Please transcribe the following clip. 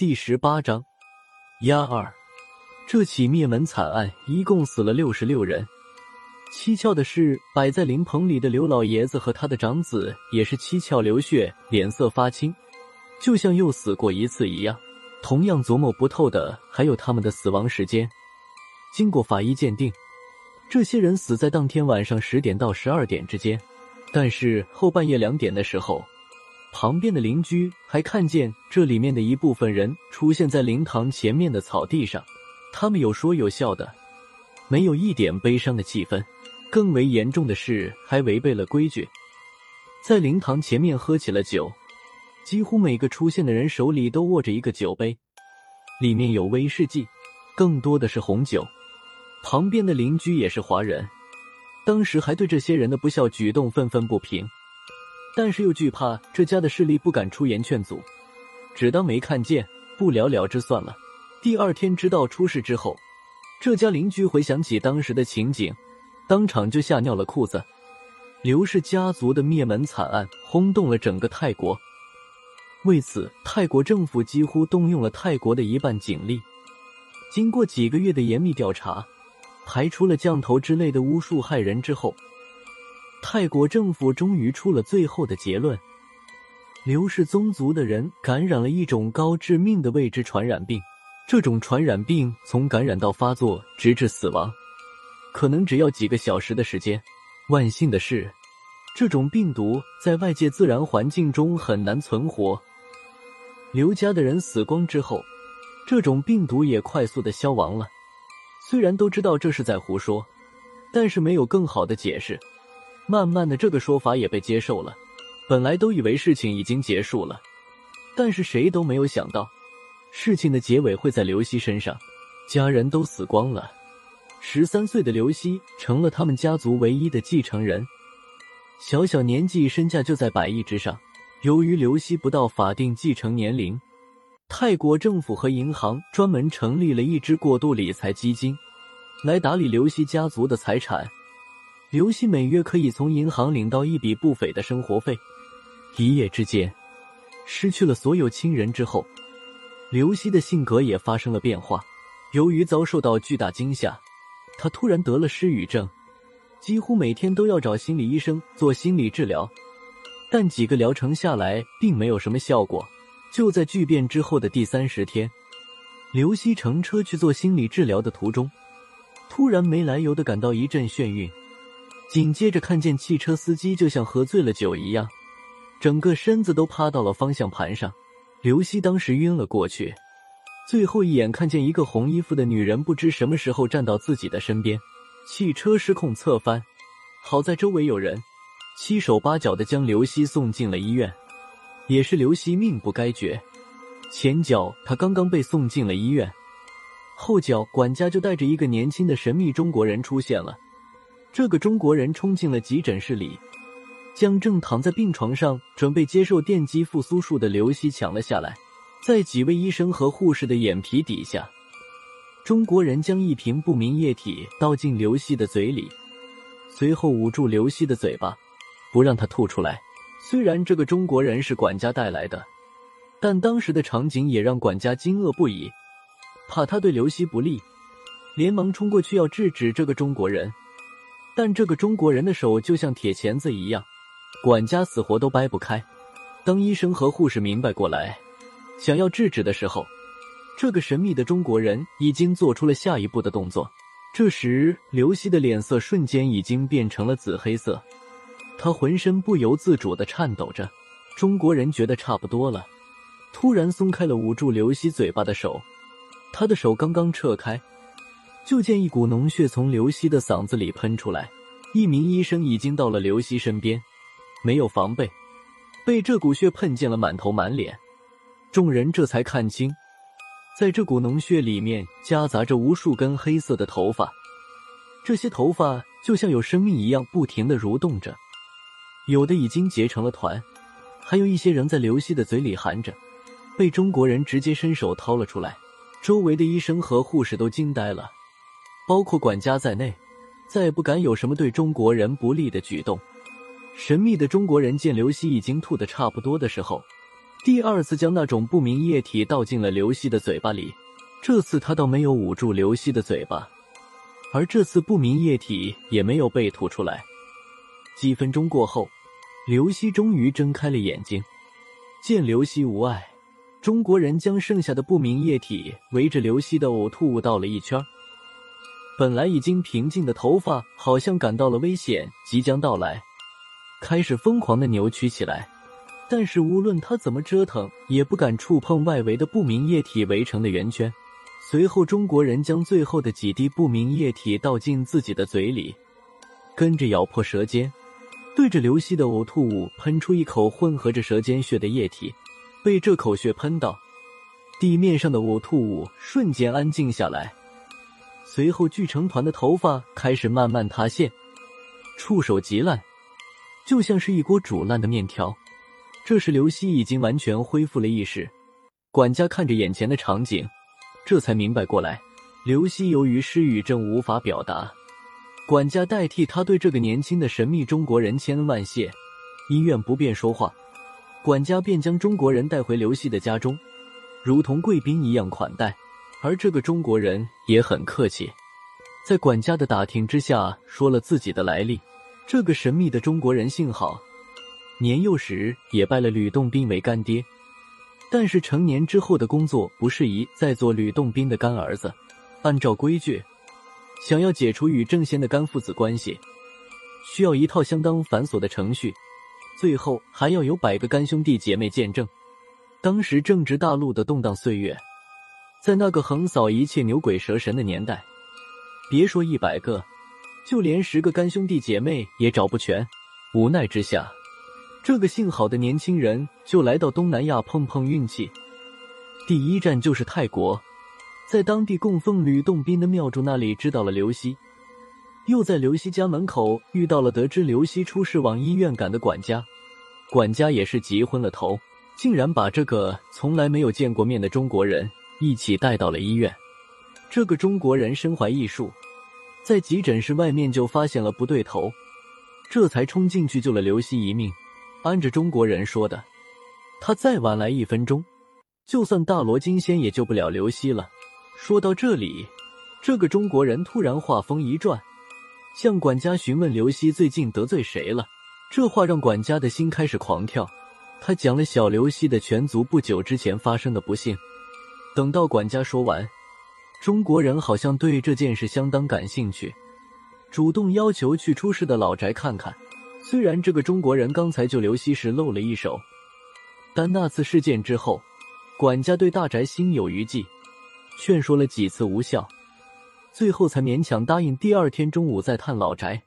第十八章压二。这起灭门惨案一共死了六十六人。蹊跷的是，摆在灵棚里的刘老爷子和他的长子也是七窍流血，脸色发青，就像又死过一次一样。同样琢磨不透的还有他们的死亡时间。经过法医鉴定，这些人死在当天晚上十点到十二点之间。但是后半夜两点的时候。旁边的邻居还看见这里面的一部分人出现在灵堂前面的草地上，他们有说有笑的，没有一点悲伤的气氛。更为严重的。是，还违背了规矩，在灵堂前面喝起了酒。几乎每个出现的。人手里都握着一个酒杯，里面有威士忌，更多的。是红酒。旁边的邻居也是华人，当时还对这些人的不孝举动愤愤不平。但是又惧怕这家的势力，不敢出言劝阻，只当没看见，不了了之算了。第二天知道出事之后，这家邻居回想起当时的情景，当场就吓尿了裤子。刘氏家族的灭门惨案轰动了整个泰国，为此泰国政府几乎动用了泰国的一半警力。经过几个月的严密调查，排除了降头之类的巫术害人之后。泰国政府终于出了最后的结论：刘氏宗族的人感染了一种高致命的未知传染病。这种传染病从感染到发作，直至死亡，可能只要几个小时的时间。万幸的是，这种病毒在外界自然环境中很难存活。刘家的人死光之后，这种病毒也快速的消亡了。虽然都知道这是在胡说，但是没有更好的解释。慢慢的，这个说法也被接受了。本来都以为事情已经结束了，但是谁都没有想到，事情的结尾会在刘希身上。家人都死光了，十三岁的刘希成了他们家族唯一的继承人，小小年纪身价就在百亿之上。由于刘希不到法定继承年龄，泰国政府和银行专门成立了一支过渡理财基金，来打理刘希家族的财产。刘希每月可以从银行领到一笔不菲的生活费。一夜之间，失去了所有亲人之后，刘希的性格也发生了变化。由于遭受到巨大惊吓，他突然得了失语症，几乎每天都要找心理医生做心理治疗。但几个疗程下来，并没有什么效果。就在巨变之后的第三十天，刘希乘车去做心理治疗的途中，突然没来由的感到一阵眩晕。紧接着看见汽车司机就像喝醉了酒一样，整个身子都趴到了方向盘上。刘希当时晕了过去，最后一眼看见一个红衣服的女人不知什么时候站到自己的身边，汽车失控侧翻，好在周围有人，七手八脚的将刘希送进了医院。也是刘希命不该绝，前脚他刚刚被送进了医院，后脚管家就带着一个年轻的神秘中国人出现了。这个中国人冲进了急诊室里，将正躺在病床上准备接受电击复苏术的刘希抢了下来。在几位医生和护士的眼皮底下，中国人将一瓶不明液体倒进刘希的嘴里，随后捂住刘希的嘴巴，不让他吐出来。虽然这个中国人是管家带来的，但当时的场景也让管家惊愕不已，怕他对刘希不利，连忙冲过去要制止这个中国人。但这个中国人的手就像铁钳子一样，管家死活都掰不开。当医生和护士明白过来，想要制止的时候，这个神秘的中国人已经做出了下一步的动作。这时，刘希的脸色瞬间已经变成了紫黑色，他浑身不由自主的颤抖着。中国人觉得差不多了，突然松开了捂住刘希嘴巴的手，他的手刚刚撤开。就见一股脓血从刘希的嗓子里喷出来，一名医生已经到了刘希身边，没有防备，被这股血喷溅了满头满脸。众人这才看清，在这股脓血里面夹杂着无数根黑色的头发，这些头发就像有生命一样，不停的蠕动着，有的已经结成了团，还有一些仍在刘希的嘴里含着，被中国人直接伸手掏了出来。周围的医生和护士都惊呆了。包括管家在内，再不敢有什么对中国人不利的举动。神秘的中国人见刘希已经吐得差不多的时候，第二次将那种不明液体倒进了刘希的嘴巴里，这次他倒没有捂住刘希的嘴巴，而这次不明液体也没有被吐出来。几分钟过后，刘希终于睁开了眼睛，见刘希无碍，中国人将剩下的不明液体围着刘希的呕吐物倒了一圈。本来已经平静的头发，好像感到了危险即将到来，开始疯狂的扭曲起来。但是无论他怎么折腾，也不敢触碰外围的不明液体围成的圆圈。随后，中国人将最后的几滴不明液体倒进自己的嘴里，跟着咬破舌尖，对着刘希的呕吐物喷出一口混合着舌尖血的液体。被这口血喷到，地面上的呕吐物瞬间安静下来。随后，聚成团的头发开始慢慢塌陷，触手极烂，就像是一锅煮烂的面条。这时，刘希已经完全恢复了意识。管家看着眼前的场景，这才明白过来。刘希由于失语症无法表达，管家代替他对这个年轻的神秘中国人千恩万谢。医院不便说话，管家便将中国人带回刘希的家中，如同贵宾一样款待。而这个中国人也很客气，在管家的打听之下，说了自己的来历。这个神秘的中国人姓郝。年幼时也拜了吕洞宾为干爹，但是成年之后的工作不适宜再做吕洞宾的干儿子。按照规矩，想要解除与郑仙的干父子关系，需要一套相当繁琐的程序，最后还要有百个干兄弟姐妹见证。当时正值大陆的动荡岁月，在那个横扫一切牛鬼蛇神的年代，别说一百个，就连十个干兄弟姐妹也找不全。无奈之下。这个姓郝的年轻人就来到东南亚碰碰运气，第一站就是泰国，在当地供奉吕洞宾的庙主那里知道了刘希，又在刘希家门口遇到了得知刘希出事往医院赶的管家，管家也是急昏了头，竟然把这个从来没有见过面的中国人一起带到了医院。这个中国人身怀异术，在急诊室外面就发现了不对头，这才冲进去救了刘希一命。按着中国人说的，他再晚来一分钟，就算大罗金仙也救不了刘希了。说到这里，这个中国人突然话锋一转，向管家询问刘希最近得罪谁了。这话让管家的心开始狂跳。他讲了小刘希的全族不久之前发生的不幸。等到管家说完，中国人好像对这件事相当感兴趣，主动要求去出事的老宅看看。虽然这个中国人刚才救刘希时露了一手，但那次事件之后，管家对大宅心有余悸，劝说了几次无效，最后才勉强答应第二天中午再探老宅。